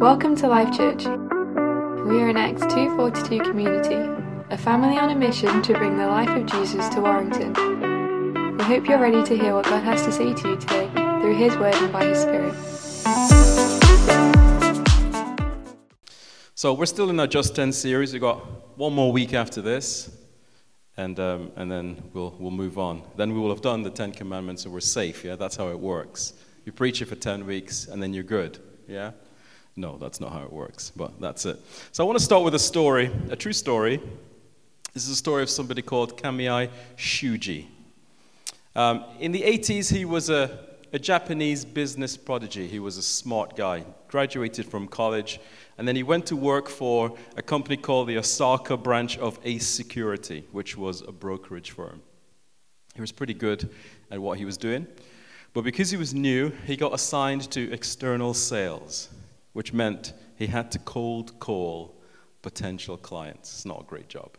Welcome to Life Church. We are an Acts 242 community, a family on a mission to bring the life of Jesus to Warrington. We hope you're ready to hear what God has to say to you today through His Word and by His Spirit. So we're still in our Just 10 series. We've got one more week after this, and, um, and then we'll, we'll move on. Then we will have done the Ten Commandments and we're safe, yeah? That's how it works. You preach it for 10 weeks, and then you're good, yeah? No, that's not how it works, but that's it. So I want to start with a story, a true story. This is a story of somebody called Kamiai Shuji. Um, in the 80s, he was a, a Japanese business prodigy. He was a smart guy, graduated from college, and then he went to work for a company called the Osaka branch of Ace Security, which was a brokerage firm. He was pretty good at what he was doing, but because he was new, he got assigned to external sales which meant he had to cold call potential clients. It's not a great job.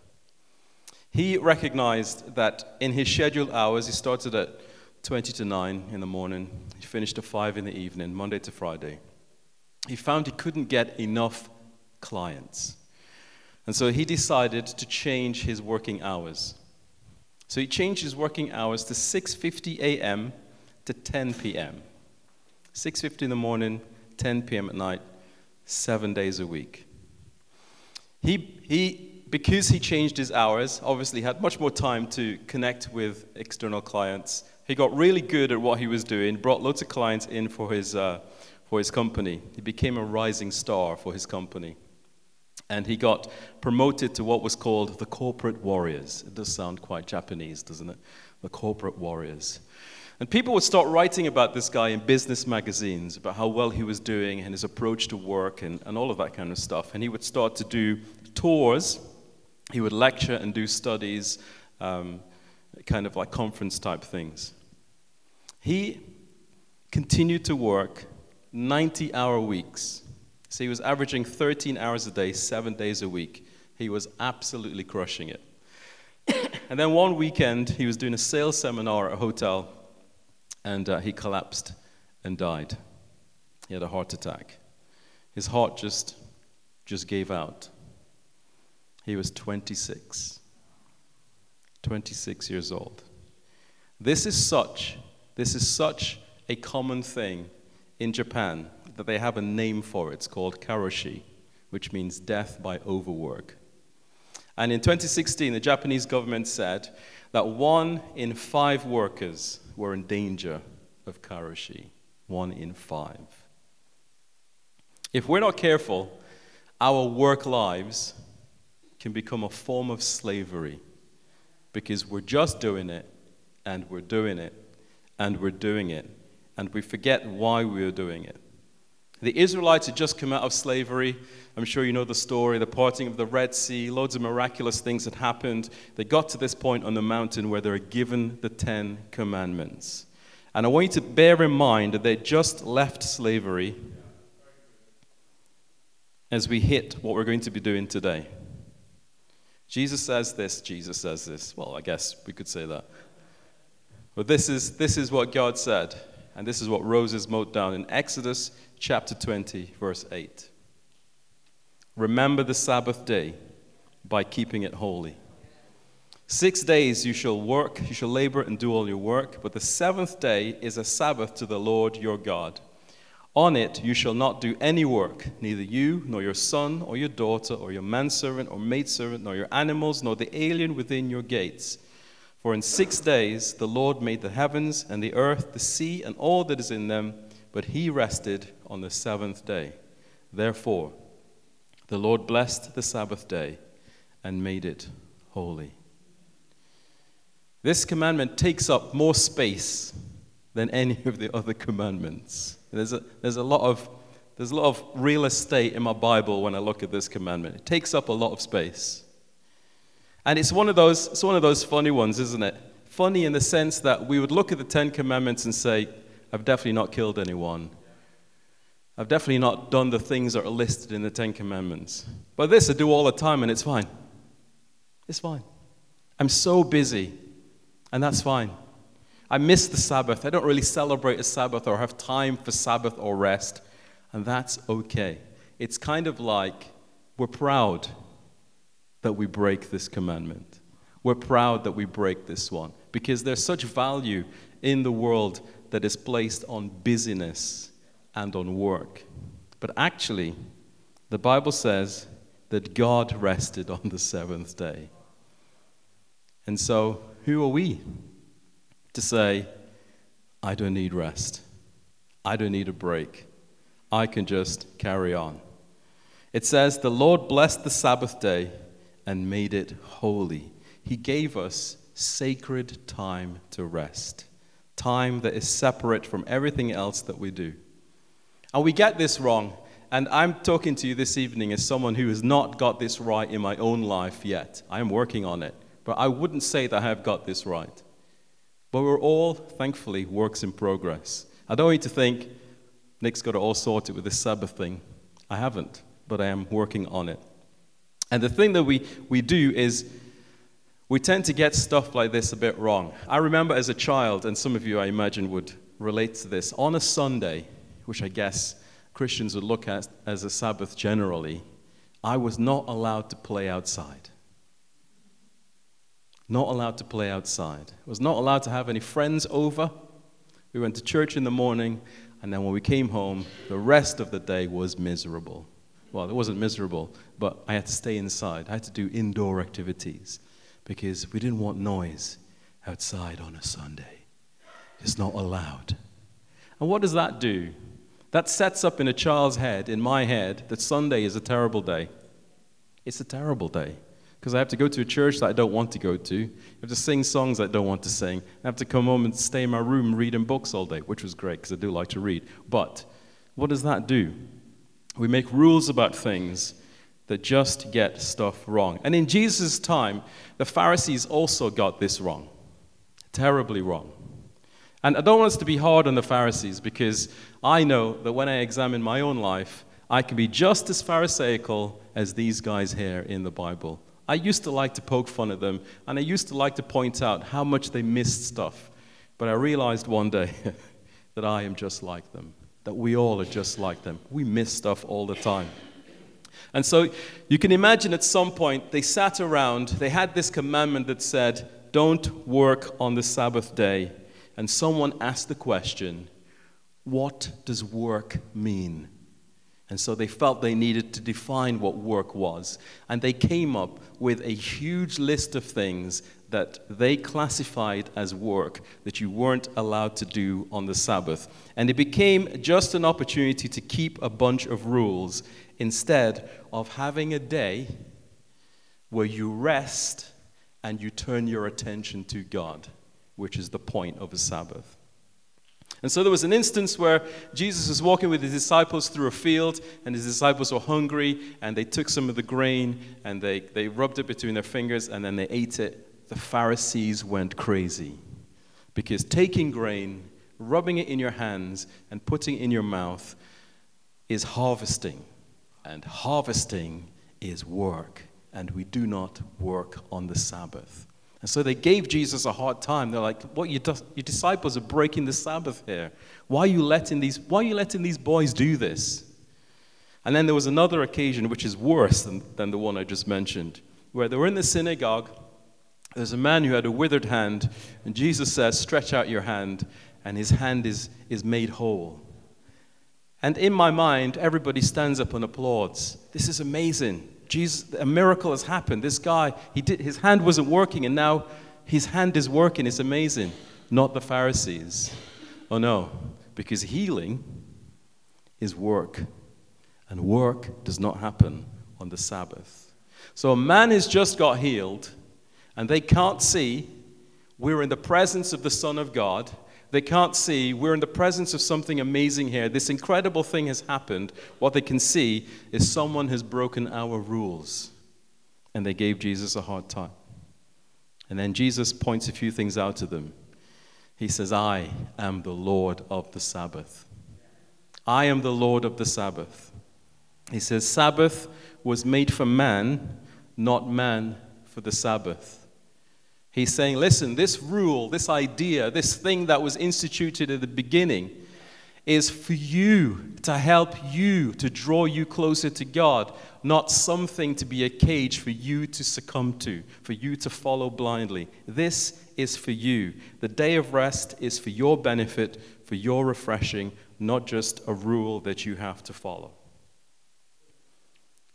He recognized that in his scheduled hours, he started at 20 to 9 in the morning, he finished at 5 in the evening, Monday to Friday. He found he couldn't get enough clients. And so he decided to change his working hours. So he changed his working hours to 6:50 a.m. to 10 p.m. 6:50 in the morning, 10 p.m. at night, seven days a week. He, he, because he changed his hours, obviously had much more time to connect with external clients. He got really good at what he was doing, brought loads of clients in for his, uh, for his company. He became a rising star for his company. And he got promoted to what was called the corporate warriors. It does sound quite Japanese, doesn't it? The corporate warriors. And people would start writing about this guy in business magazines, about how well he was doing and his approach to work and, and all of that kind of stuff. And he would start to do tours, he would lecture and do studies, um, kind of like conference type things. He continued to work 90 hour weeks. So he was averaging 13 hours a day, seven days a week. He was absolutely crushing it. and then one weekend, he was doing a sales seminar at a hotel and uh, he collapsed and died. He had a heart attack. His heart just, just gave out. He was 26. 26 years old. This is such, this is such a common thing in Japan that they have a name for it. It's called karoshi, which means death by overwork. And in 2016, the Japanese government said that one in five workers were in danger of karoshi. One in five. If we're not careful, our work lives can become a form of slavery because we're just doing it and we're doing it and we're doing it and we forget why we're doing it. The Israelites had just come out of slavery. I'm sure you know the story the parting of the Red Sea, loads of miraculous things had happened. They got to this point on the mountain where they were given the Ten Commandments. And I want you to bear in mind that they just left slavery as we hit what we're going to be doing today. Jesus says this, Jesus says this. Well, I guess we could say that. But this is, this is what God said, and this is what Moses mote down in Exodus chapter 20, verse 8. Remember the Sabbath day by keeping it holy. Six days you shall work, you shall labor and do all your work, but the seventh day is a Sabbath to the Lord your God. On it you shall not do any work, neither you, nor your son, or your daughter, or your manservant, or maidservant, nor your animals, nor the alien within your gates. For in six days the Lord made the heavens and the earth, the sea, and all that is in them but he rested on the seventh day. Therefore, the Lord blessed the Sabbath day and made it holy. This commandment takes up more space than any of the other commandments. There's a, there's a, lot, of, there's a lot of real estate in my Bible when I look at this commandment. It takes up a lot of space. And it's one of those, it's one of those funny ones, isn't it? Funny in the sense that we would look at the Ten Commandments and say, I've definitely not killed anyone. I've definitely not done the things that are listed in the Ten Commandments. But this I do all the time and it's fine. It's fine. I'm so busy, and that's fine. I miss the Sabbath. I don't really celebrate a Sabbath or have time for Sabbath or rest. And that's okay. It's kind of like we're proud that we break this commandment. We're proud that we break this one because there's such value in the world that is placed on busyness and on work. But actually, the Bible says that God rested on the seventh day. And so, who are we to say, I don't need rest? I don't need a break. I can just carry on. It says, The Lord blessed the Sabbath day and made it holy. He gave us sacred time to rest, time that is separate from everything else that we do. And we get this wrong. And I'm talking to you this evening as someone who has not got this right in my own life yet. I am working on it. But I wouldn't say that I have got this right. But we're all, thankfully, works in progress. I don't need to think, Nick's got it all sorted with this Sabbath thing. I haven't, but I am working on it. And the thing that we, we do is we tend to get stuff like this a bit wrong. I remember as a child, and some of you I imagine would relate to this, on a Sunday, which I guess Christians would look at as a Sabbath generally, I was not allowed to play outside. Not allowed to play outside. I was not allowed to have any friends over. We went to church in the morning, and then when we came home, the rest of the day was miserable. Well, it wasn't miserable, but I had to stay inside. I had to do indoor activities because we didn't want noise outside on a Sunday. It's not allowed. And what does that do? That sets up in a child's head, in my head, that Sunday is a terrible day. It's a terrible day because I have to go to a church that I don't want to go to. I have to sing songs I don't want to sing. I have to come home and stay in my room reading books all day, which was great because I do like to read. But what does that do? We make rules about things that just get stuff wrong. And in Jesus' time, the Pharisees also got this wrong, terribly wrong. And I don't want us to be hard on the Pharisees because I know that when I examine my own life, I can be just as Pharisaical as these guys here in the Bible. I used to like to poke fun at them, and I used to like to point out how much they missed stuff. But I realized one day that I am just like them, that we all are just like them. We miss stuff all the time. And so you can imagine at some point they sat around, they had this commandment that said, Don't work on the Sabbath day. And someone asked the question, What does work mean? And so they felt they needed to define what work was. And they came up with a huge list of things that they classified as work that you weren't allowed to do on the Sabbath. And it became just an opportunity to keep a bunch of rules instead of having a day where you rest and you turn your attention to God, which is the point of a Sabbath. And so there was an instance where Jesus was walking with his disciples through a field, and his disciples were hungry, and they took some of the grain and they, they rubbed it between their fingers, and then they ate it. The Pharisees went crazy because taking grain, rubbing it in your hands, and putting it in your mouth is harvesting and harvesting is work, and we do not work on the Sabbath. And so they gave Jesus a hard time. They're like, "What your, your disciples are breaking the Sabbath here. Why are you letting these Why are you letting these boys do this?" And then there was another occasion which is worse than, than the one I just mentioned, where they were in the synagogue. There's a man who had a withered hand, and Jesus says, Stretch out your hand, and his hand is, is made whole. And in my mind, everybody stands up and applauds. This is amazing. Jesus, a miracle has happened. This guy, he did, his hand wasn't working, and now his hand is working. It's amazing. Not the Pharisees. Oh no, because healing is work, and work does not happen on the Sabbath. So a man has just got healed, and they can't see we're in the presence of the Son of God they can't see. We're in the presence of something amazing here. This incredible thing has happened. What they can see is someone has broken our rules. And they gave Jesus a hard time. And then Jesus points a few things out to them. He says, I am the Lord of the Sabbath. I am the Lord of the Sabbath. He says, Sabbath was made for man, not man for the Sabbath. He's saying, listen, this rule, this idea, this thing that was instituted at the beginning is for you, to help you, to draw you closer to God, not something to be a cage for you to succumb to, for you to follow blindly. This is for you. The day of rest is for your benefit, for your refreshing, not just a rule that you have to follow.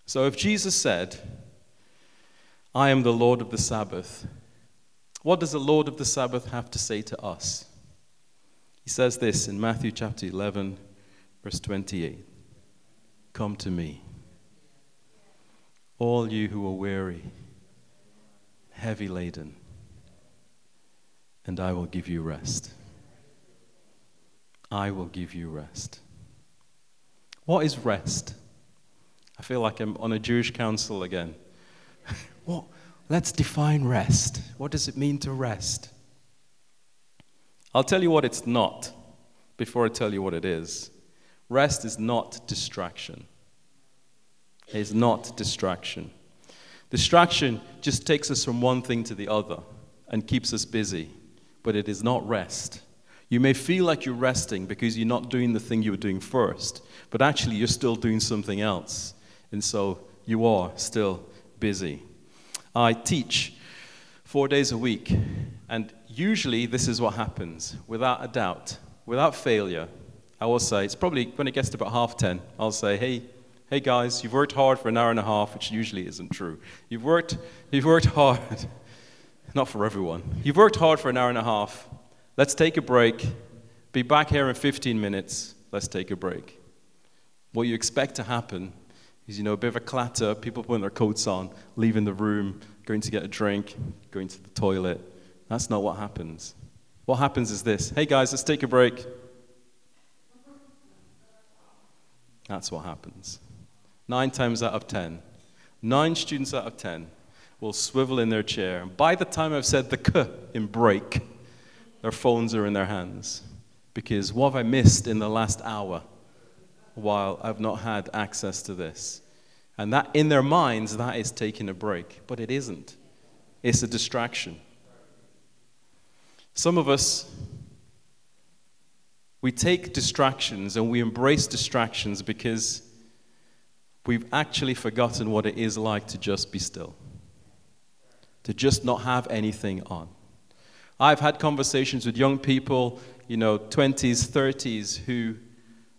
So if Jesus said, I am the Lord of the Sabbath, what does the Lord of the Sabbath have to say to us? He says this in Matthew chapter 11, verse 28 Come to me, all you who are weary, heavy laden, and I will give you rest. I will give you rest. What is rest? I feel like I'm on a Jewish council again. what? Let's define rest. What does it mean to rest? I'll tell you what it's not before I tell you what it is. Rest is not distraction. It is not distraction. Distraction just takes us from one thing to the other and keeps us busy, but it is not rest. You may feel like you're resting because you're not doing the thing you were doing first, but actually you're still doing something else. And so you are still busy. I teach four days a week, and usually this is what happens without a doubt, without failure. I will say, it's probably when it gets to about half ten, I'll say, hey, hey guys, you've worked hard for an hour and a half, which usually isn't true. You've worked, you've worked hard, not for everyone. You've worked hard for an hour and a half. Let's take a break. Be back here in 15 minutes. Let's take a break. What you expect to happen is, you know, a bit of a clatter, people putting their coats on, leaving the room, going to get a drink, going to the toilet. That's not what happens. What happens is this hey guys, let's take a break. That's what happens. Nine times out of ten, nine students out of ten will swivel in their chair. And by the time I've said the k in break, their phones are in their hands. Because what have I missed in the last hour? While I've not had access to this. And that in their minds, that is taking a break. But it isn't. It's a distraction. Some of us, we take distractions and we embrace distractions because we've actually forgotten what it is like to just be still, to just not have anything on. I've had conversations with young people, you know, 20s, 30s, who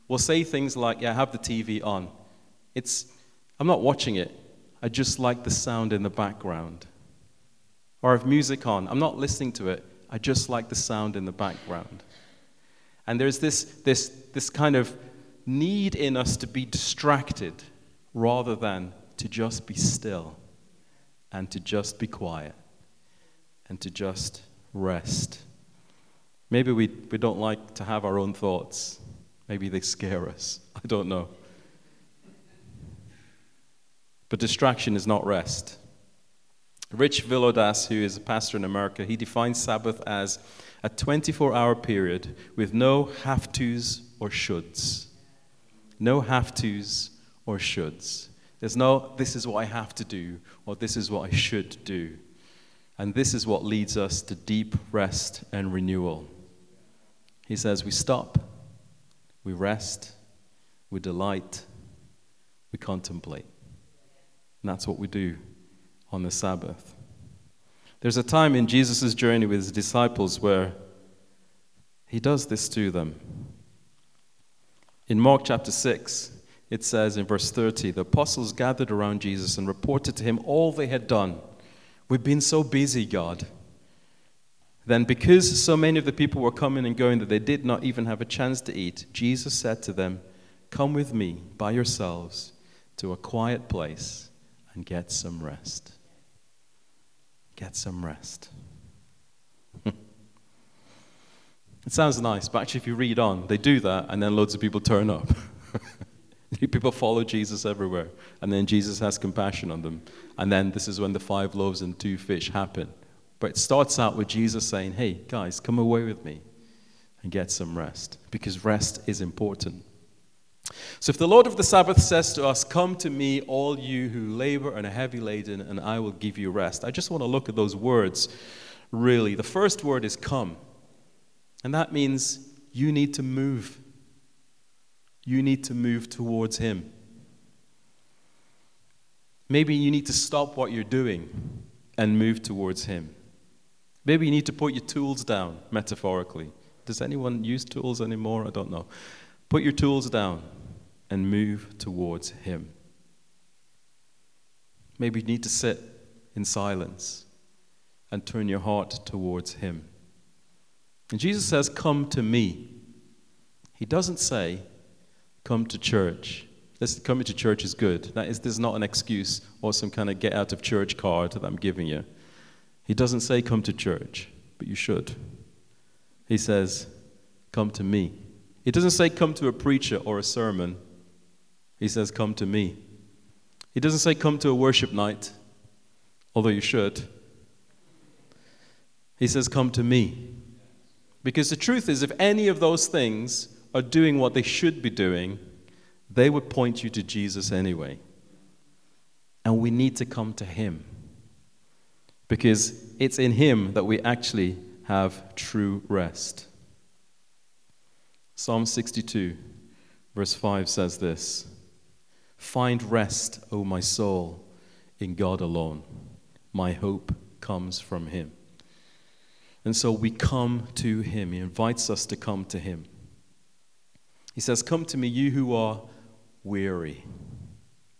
will say things like, Yeah, I have the TV on. It's, I'm not watching it. I just like the sound in the background. Or I have music on. I'm not listening to it. I just like the sound in the background. And there's this, this, this kind of need in us to be distracted rather than to just be still and to just be quiet and to just rest. Maybe we, we don't like to have our own thoughts. Maybe they scare us. I don't know. But distraction is not rest. Rich Villodas, who is a pastor in America, he defines Sabbath as a 24 hour period with no have tos or shoulds. No have tos or shoulds. There's no, this is what I have to do, or this is what I should do. And this is what leads us to deep rest and renewal. He says, We stop we rest, we delight, we contemplate. And that's what we do on the Sabbath. There's a time in Jesus' journey with his disciples where he does this to them. In Mark chapter 6, it says in verse 30 the apostles gathered around Jesus and reported to him all they had done. We've been so busy, God. Then, because so many of the people were coming and going that they did not even have a chance to eat, Jesus said to them, Come with me by yourselves to a quiet place and get some rest. Get some rest. it sounds nice, but actually, if you read on, they do that, and then loads of people turn up. people follow Jesus everywhere, and then Jesus has compassion on them. And then this is when the five loaves and two fish happen. But it starts out with Jesus saying, Hey, guys, come away with me and get some rest, because rest is important. So if the Lord of the Sabbath says to us, Come to me, all you who labor and are heavy laden, and I will give you rest, I just want to look at those words really. The first word is come. And that means you need to move. You need to move towards Him. Maybe you need to stop what you're doing and move towards Him. Maybe you need to put your tools down, metaphorically. Does anyone use tools anymore? I don't know. Put your tools down and move towards Him. Maybe you need to sit in silence and turn your heart towards Him. And Jesus says, Come to me. He doesn't say, Come to church. This, coming to church is good. That is, this is not an excuse or some kind of get out of church card that I'm giving you. He doesn't say, Come to church, but you should. He says, Come to me. He doesn't say, Come to a preacher or a sermon. He says, Come to me. He doesn't say, Come to a worship night, although you should. He says, Come to me. Because the truth is, if any of those things are doing what they should be doing, they would point you to Jesus anyway. And we need to come to Him. Because it's in Him that we actually have true rest. Psalm 62, verse 5 says this Find rest, O my soul, in God alone. My hope comes from Him. And so we come to Him. He invites us to come to Him. He says, Come to me, you who are weary.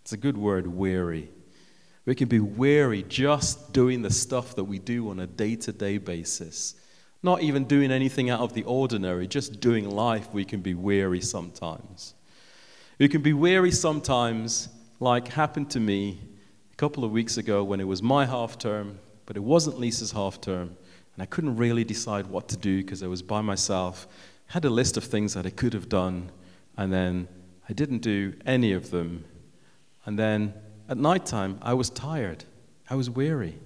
It's a good word, weary. We can be weary just doing the stuff that we do on a day to day basis. Not even doing anything out of the ordinary, just doing life, we can be weary sometimes. We can be weary sometimes, like happened to me a couple of weeks ago when it was my half term, but it wasn't Lisa's half term, and I couldn't really decide what to do because I was by myself. Had a list of things that I could have done, and then I didn't do any of them. And then at night time, I was tired. I was weary.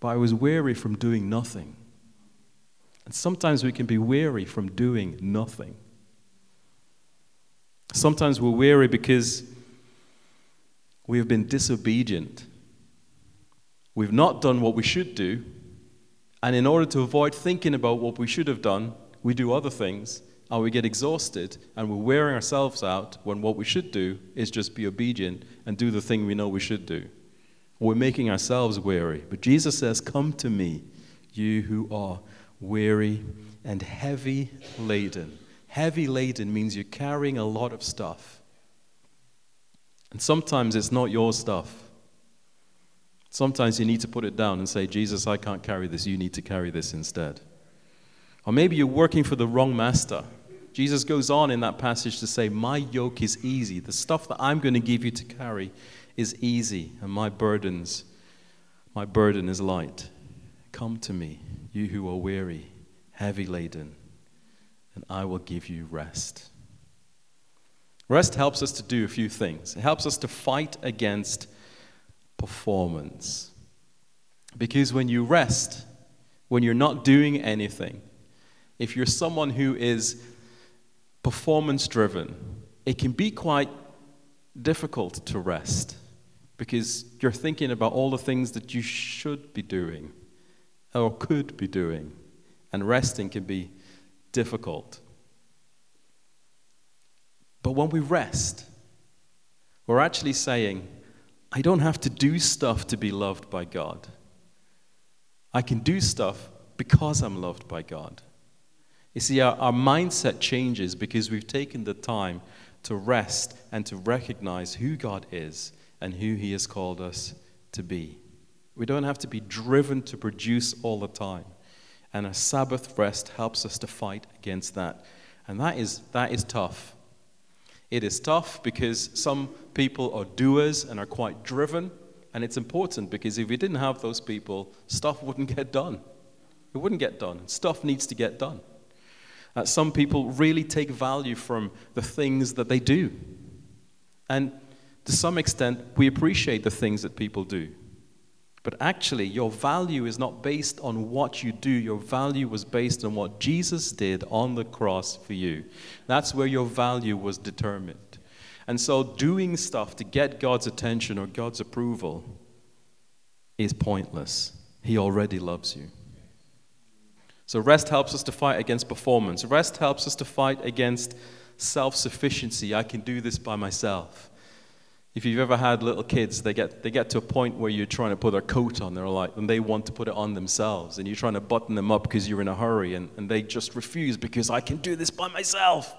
But I was weary from doing nothing. And sometimes we can be weary from doing nothing. Sometimes we're weary because we have been disobedient. We've not done what we should do. And in order to avoid thinking about what we should have done, we do other things and we get exhausted and we're wearing ourselves out when what we should do is just be obedient and do the thing we know we should do. We're making ourselves weary. But Jesus says, Come to me, you who are weary and heavy laden. Heavy laden means you're carrying a lot of stuff. And sometimes it's not your stuff. Sometimes you need to put it down and say, Jesus, I can't carry this. You need to carry this instead. Or maybe you're working for the wrong master. Jesus goes on in that passage to say, My yoke is easy. The stuff that I'm going to give you to carry is easy, and my burdens, my burden is light. Come to me, you who are weary, heavy laden, and I will give you rest. Rest helps us to do a few things. It helps us to fight against performance. Because when you rest, when you're not doing anything, if you're someone who is performance driven, it can be quite difficult to rest because you're thinking about all the things that you should be doing or could be doing, and resting can be difficult. But when we rest, we're actually saying, I don't have to do stuff to be loved by God. I can do stuff because I'm loved by God. You see, our, our mindset changes because we've taken the time to rest and to recognize who God is and who He has called us to be. We don't have to be driven to produce all the time. And a Sabbath rest helps us to fight against that. And that is, that is tough. It is tough because some people are doers and are quite driven. And it's important because if we didn't have those people, stuff wouldn't get done. It wouldn't get done. Stuff needs to get done. Uh, some people really take value from the things that they do. And to some extent, we appreciate the things that people do. But actually, your value is not based on what you do. Your value was based on what Jesus did on the cross for you. That's where your value was determined. And so, doing stuff to get God's attention or God's approval is pointless. He already loves you. So, rest helps us to fight against performance. Rest helps us to fight against self sufficiency. I can do this by myself. If you've ever had little kids, they get, they get to a point where you're trying to put their coat on, they're like, and they want to put it on themselves, and you're trying to button them up because you're in a hurry, and, and they just refuse because I can do this by myself.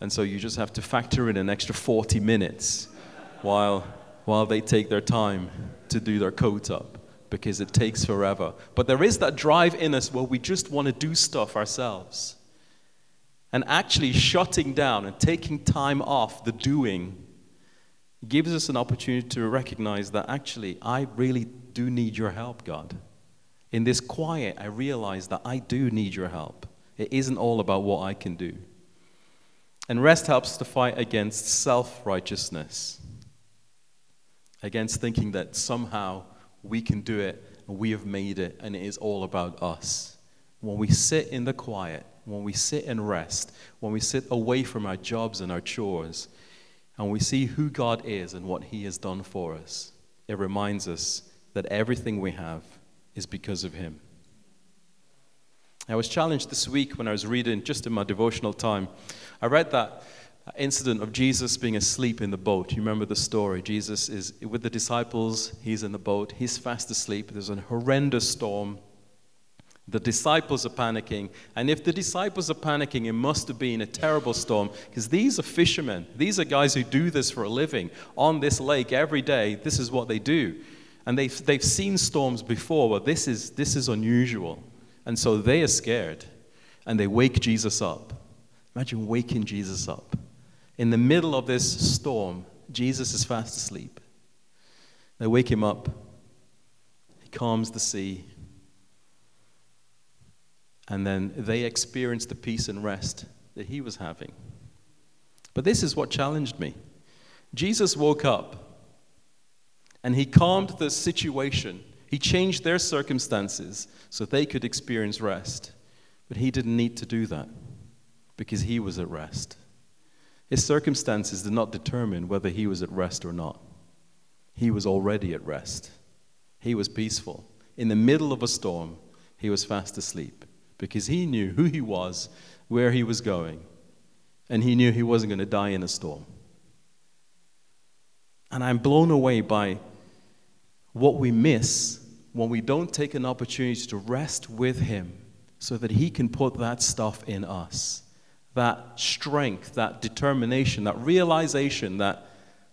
And so you just have to factor in an extra 40 minutes while, while they take their time to do their coat up because it takes forever. But there is that drive in us where we just want to do stuff ourselves. And actually shutting down and taking time off the doing gives us an opportunity to recognize that actually I really do need your help, God. In this quiet, I realize that I do need your help. It isn't all about what I can do. And rest helps to fight against self righteousness, against thinking that somehow we can do it and we have made it and it is all about us. When we sit in the quiet, when we sit and rest, when we sit away from our jobs and our chores, and we see who God is and what He has done for us, it reminds us that everything we have is because of Him. I was challenged this week when I was reading, just in my devotional time. I read that incident of Jesus being asleep in the boat. You remember the story? Jesus is with the disciples, he's in the boat, he's fast asleep. There's a horrendous storm. The disciples are panicking. And if the disciples are panicking, it must have been a terrible storm because these are fishermen. These are guys who do this for a living on this lake every day. This is what they do. And they've, they've seen storms before, but this is, this is unusual. And so they are scared and they wake Jesus up. Imagine waking Jesus up. In the middle of this storm, Jesus is fast asleep. They wake him up. He calms the sea and then they experience the peace and rest that he was having. But this is what challenged me. Jesus woke up and he calmed the situation. He changed their circumstances so they could experience rest. But he didn't need to do that because he was at rest. His circumstances did not determine whether he was at rest or not. He was already at rest. He was peaceful. In the middle of a storm, he was fast asleep because he knew who he was, where he was going, and he knew he wasn't going to die in a storm. And I'm blown away by what we miss when we don't take an opportunity to rest with him so that he can put that stuff in us. That strength, that determination, that realization that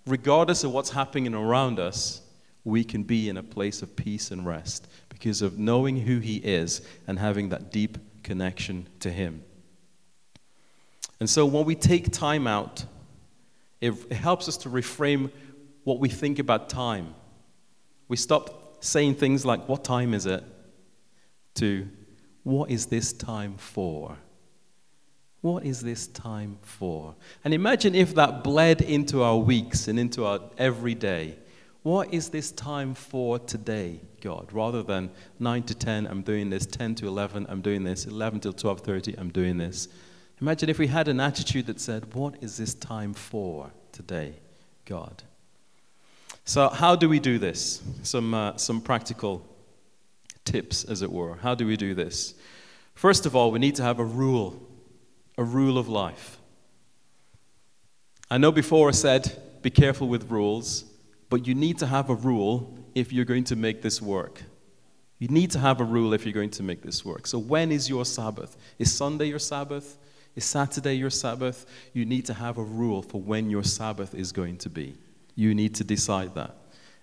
regardless of what's happening around us, we can be in a place of peace and rest because of knowing who He is and having that deep connection to Him. And so when we take time out, it, helps us to reframe what we think about time. We stop saying things like, What time is it? to, What is this time for? What is this time for? And imagine if that bled into our weeks and into our everyday. What is this time for today, God? Rather than 9 to 10, I'm doing this, 10 to 11, I'm doing this, 11 till 12:30, I'm doing this. Imagine if we had an attitude that said, "What is this time for today, God?" So, how do we do this? Some uh, some practical tips, as it were. How do we do this? First of all, we need to have a rule, a rule of life. I know before I said, be careful with rules. But you need to have a rule if you're going to make this work. You need to have a rule if you're going to make this work. So, when is your Sabbath? Is Sunday your Sabbath? Is Saturday your Sabbath? You need to have a rule for when your Sabbath is going to be. You need to decide that.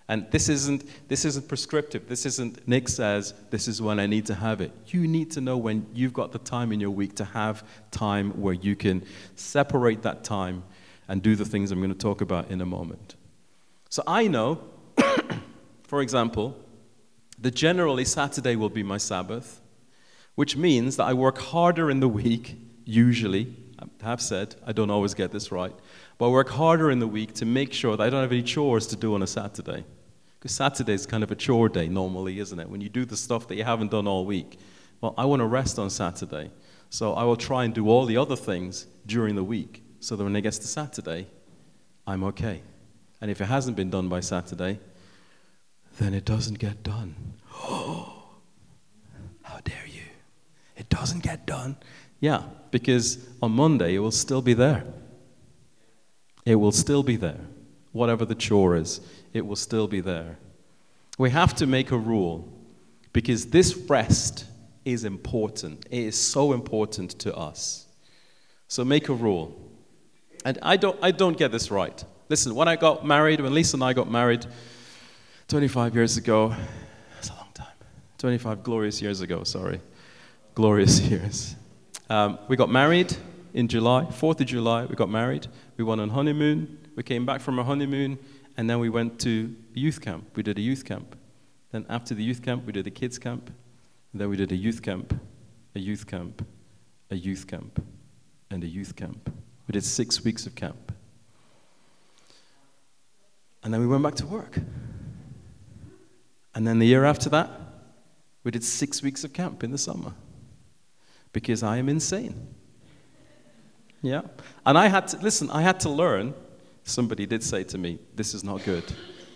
And this isn't, this isn't prescriptive. This isn't Nick says, this is when I need to have it. You need to know when you've got the time in your week to have time where you can separate that time and do the things I'm going to talk about in a moment. So I know, for example, that generally Saturday will be my Sabbath, which means that I work harder in the week, usually. I have said, I don't always get this right, but I work harder in the week to make sure that I don't have any chores to do on a Saturday. Because Saturday is kind of a chore day normally, isn't it? When you do the stuff that you haven't done all week. Well, I want to rest on Saturday. So I will try and do all the other things during the week so that when it gets to Saturday, I'm okay. And if it hasn't been done by Saturday, then it doesn't get done. Oh, how dare you? It doesn't get done. Yeah, because on Monday it will still be there. It will still be there. Whatever the chore is, it will still be there. We have to make a rule because this rest is important. It is so important to us. So make a rule. And I don't, I don't get this right. Listen, when I got married, when Lisa and I got married 25 years ago, that's a long time. 25 glorious years ago, sorry. Glorious years. Um, we got married in July, 4th of July, we got married. We went on honeymoon. We came back from our honeymoon, and then we went to youth camp. We did a youth camp. Then after the youth camp, we did a kids camp. Then we did a youth camp, a youth camp, a youth camp, and a youth camp. We did six weeks of camp. And then we went back to work. And then the year after that, we did six weeks of camp in the summer because I am insane. Yeah. And I had to, listen, I had to learn. Somebody did say to me, This is not good.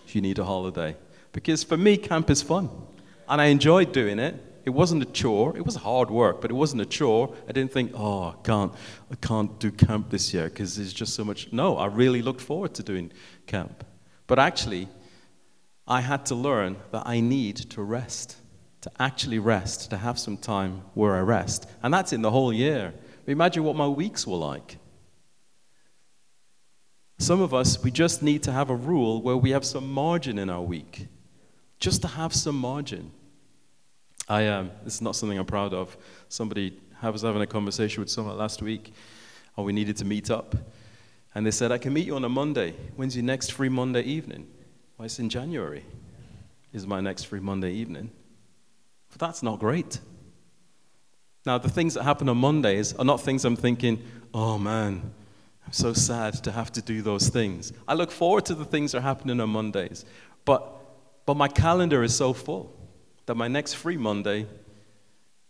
You need a holiday. Because for me, camp is fun. And I enjoyed doing it. It wasn't a chore. It was hard work, but it wasn't a chore. I didn't think, oh, I can't, I can't do camp this year because there's just so much. No, I really looked forward to doing camp. But actually, I had to learn that I need to rest, to actually rest, to have some time where I rest. And that's in the whole year. Imagine what my weeks were like. Some of us, we just need to have a rule where we have some margin in our week, just to have some margin. I um, this is not something I'm proud of. Somebody I was having a conversation with someone last week, and we needed to meet up, and they said I can meet you on a Monday. When's your next free Monday evening? Well, it's in January. Is my next free Monday evening? But that's not great. Now, the things that happen on Mondays are not things I'm thinking, oh man, I'm so sad to have to do those things. I look forward to the things that are happening on Mondays, but, but my calendar is so full that my next free Monday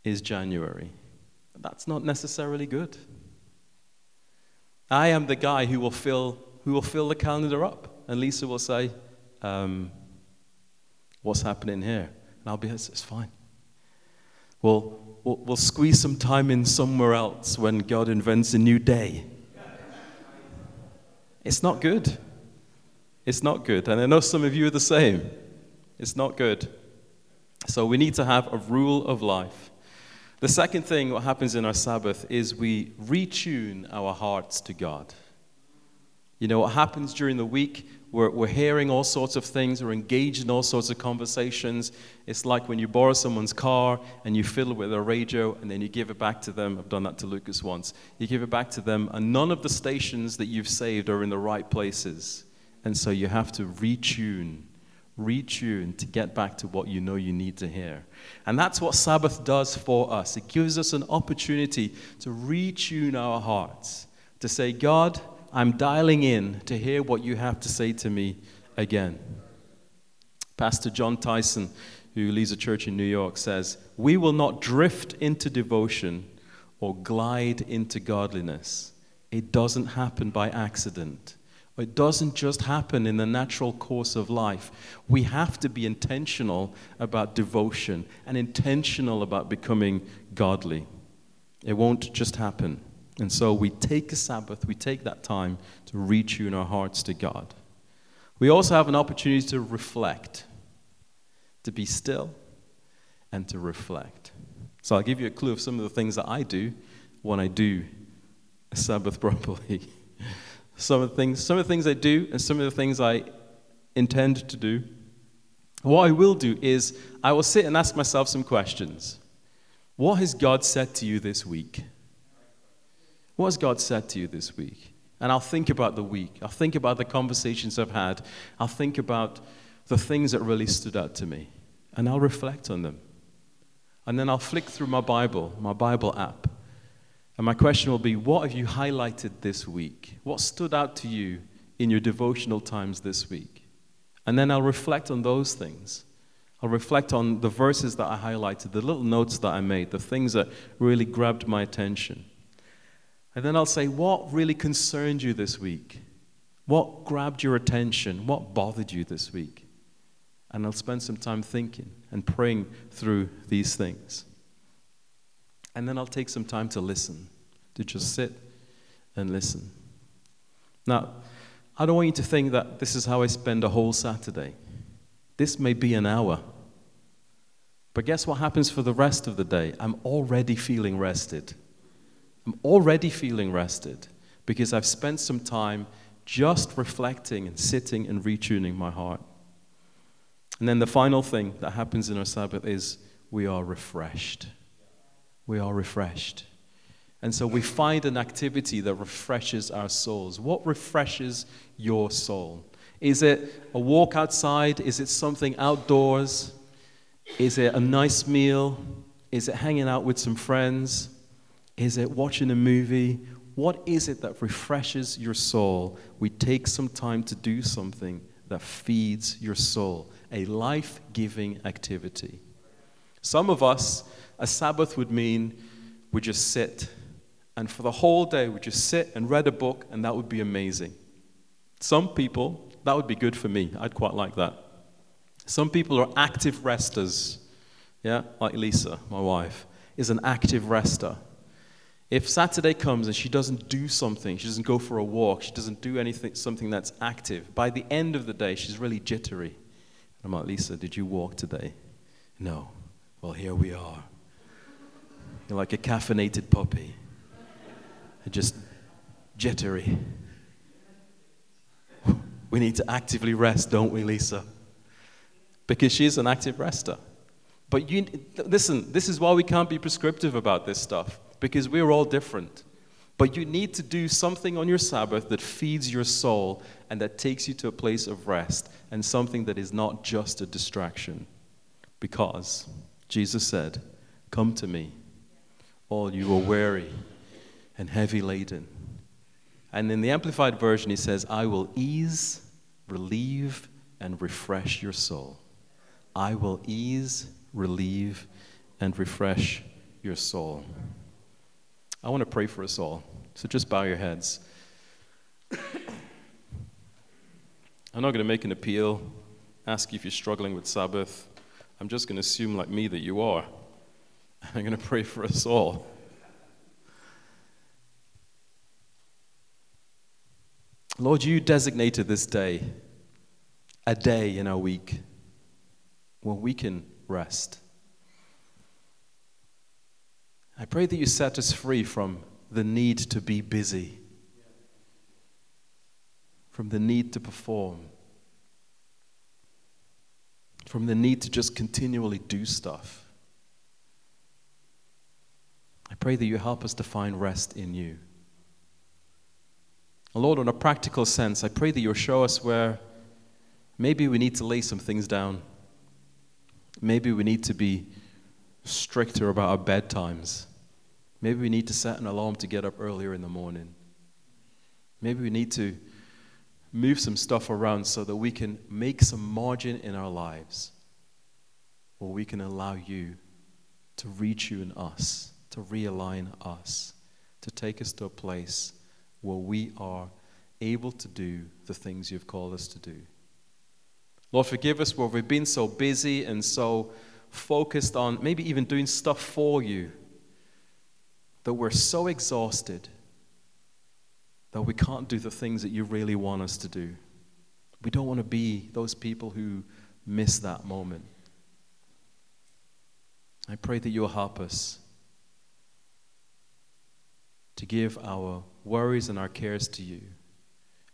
is January. That's not necessarily good. I am the guy who will fill, who will fill the calendar up. And Lisa will say, um, What's happening here? And I'll be, It's, it's fine. We'll, we'll, we'll squeeze some time in somewhere else when God invents a new day. It's not good. It's not good. And I know some of you are the same. It's not good. So we need to have a rule of life. The second thing, what happens in our Sabbath, is we retune our hearts to God. You know, what happens during the week, we're, we're hearing all sorts of things, we're engaged in all sorts of conversations. It's like when you borrow someone's car and you fiddle with a radio and then you give it back to them. I've done that to Lucas once. You give it back to them, and none of the stations that you've saved are in the right places. And so you have to retune retune to get back to what you know you need to hear. And that's what Sabbath does for us. It gives us an opportunity to retune our hearts, to say, God, I'm dialing in to hear what you have to say to me again. Pastor Jon Tyson, who leads a church in New York, says, We will not drift into devotion or glide into godliness. It doesn't happen by accident. It doesn't just happen in the natural course of life. We have to be intentional about devotion and intentional about becoming godly. It won't just happen. And so we take a Sabbath, we take that time to retune our hearts to God. We also have an opportunity to reflect, to be still, and to reflect. So I'll give you a clue of some of the things that I do when I do a Sabbath properly some of the things, some of the things I do and some of the things I intend to do. What I will do is I will sit and ask myself some questions. What has God said to you this week? What has God said to you this week? And I'll think about the week. I'll think about the conversations I've had. I'll think about the things that really stood out to me. And I'll reflect on them. And then I'll flick through my Bible, my Bible app, and my question will be what have you highlighted this week? What stood out to you in your devotional times this week? And then I'll reflect on those things. I'll reflect on the verses that I highlighted, the little notes that I made, the things that really grabbed my attention. And then I'll say, what really concerned you this week? What grabbed your attention? What bothered you this week? And I'll spend some time thinking and praying through these things. And then I'll take some time to listen, to just sit and listen. Now, I don't want you to think that this is how I spend a whole Saturday. This may be an hour. But guess what happens for the rest of the day? I'm already feeling rested. I'm already feeling rested because I've spent some time just reflecting and sitting and retuning my heart. And then the final thing that happens in our Sabbath is we are refreshed. We are refreshed. And so we find an activity that refreshes our souls. What refreshes your soul? Is it a walk outside? Is it something outdoors? Is it a nice meal? Is it hanging out with some friends? Is it watching a movie? What is it that refreshes your soul? We take some time to do something that feeds your soul, a life giving activity. Some of us, a Sabbath would mean we just sit, and for the whole day we just sit and read a book, and that would be amazing. Some people, that would be good for me. I'd quite like that. Some people are active resters. Yeah, like Lisa, my wife, is an active rester. If Saturday comes and she doesn't do something, she doesn't go for a walk, she doesn't do anything, something that's active, by the end of the day, she's really jittery. I'm like, Lisa, did you walk today? No. Well, here we are. You're like a caffeinated puppy, just jittery. We need to actively rest, don't we, Lisa? Because she's an active rester. But you, listen, this is why we can't be prescriptive about this stuff because we're all different. But you need to do something on your Sabbath that feeds your soul and that takes you to a place of rest and something that is not just a distraction. Because Jesus said, Come to me, all you are weary and heavy laden. And in the Amplified Version, he says, I will ease, relieve, and refresh your soul. I will ease, relieve, and refresh your soul. I want to pray for us all. So just bow your heads. I'm not going to make an appeal, ask you if you're struggling with Sabbath. I'm just going to assume, like me, that you are. I'm going to pray for us all. Lord, you designated this day a day in our week when we can rest. I pray that you set us free from the need to be busy, from the need to perform, from the need to just continually do stuff. I pray that you help us to find rest in you. Lord, in a practical sense, I pray that you'll show us where maybe we need to lay some things down. Maybe we need to be stricter about our bedtimes. Maybe we need to set an alarm to get up earlier in the morning. Maybe we need to move some stuff around so that we can make some margin in our lives where we can allow you to retune us, to realign us, to take us to a place where we are able to do the things you've called us to do. Lord, forgive us where we've been so busy and so focused on maybe even doing stuff for you that we're so exhausted that we can't do the things that you really want us to do. We don't want to be those people who miss that moment. I pray that you'll help us to give our worries and our cares to you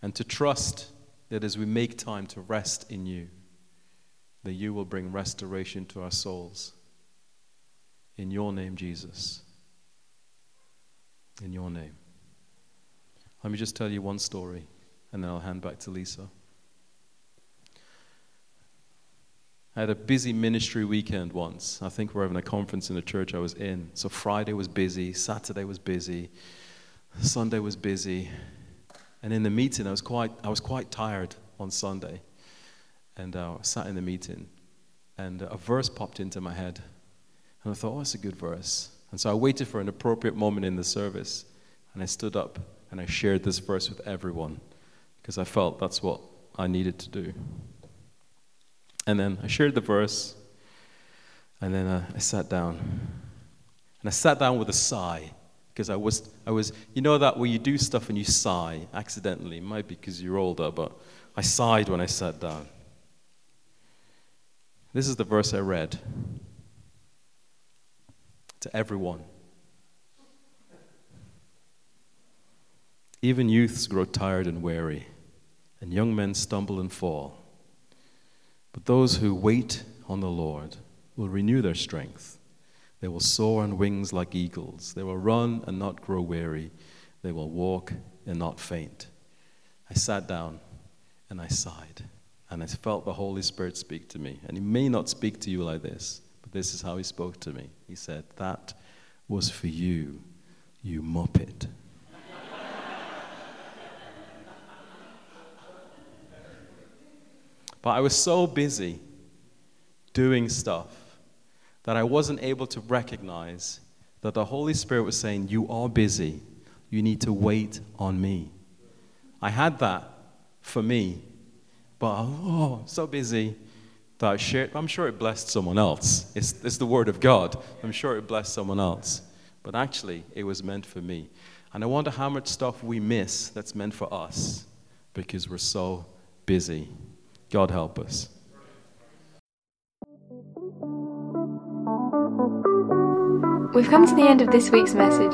and to trust that as we make time to rest in you, that you will bring restoration to our souls. In your name, Jesus in your name. Let me just tell you one story, and then I'll hand back to Lisa. I had a busy ministry weekend once. I think we're having a conference in the church I was in. So Friday was busy, Saturday was busy, Sunday was busy. And in the meeting, I was quite, I was quite tired on Sunday. And uh, I sat in the meeting, and a verse popped into my head. And I thought, oh, that's a good verse. And so I waited for an appropriate moment in the service, and I stood up and I shared this verse with everyone because I felt that's what I needed to do. And then I shared the verse, and then uh, I sat down. And And I sat down with a sigh because I was, I was, you know that where you do stuff and you sigh accidentally. It might be because you're older, but I sighed when I sat down. This is the verse I read to everyone. Even youths grow tired and weary, and young men stumble and fall. But those who wait on the Lord will renew their strength. They will soar on wings like eagles. They will run and not grow weary. They will walk and not faint. I sat down and I sighed, and I felt the Holy Spirit speak to me. And He may not speak to you like this, this is how He spoke to me. He said, That was for you, you muppet. but I was so busy doing stuff that I wasn't able to recognize that the Holy Spirit was saying, You are busy. You need to wait on me. I had that for me, but oh, so busy that I shared. I'm sure it blessed someone else. It's, it's the Word of God. I'm sure it blessed someone else. But actually, it was meant for me. And I wonder how much stuff we miss that's meant for us because we're so busy. God help us. We've come to the end of this week's message.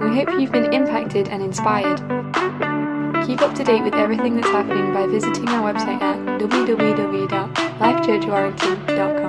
We hope you've been impacted and inspired. Keep up to date with everything that's happening by visiting our website at www.lifechurchwarrington.com.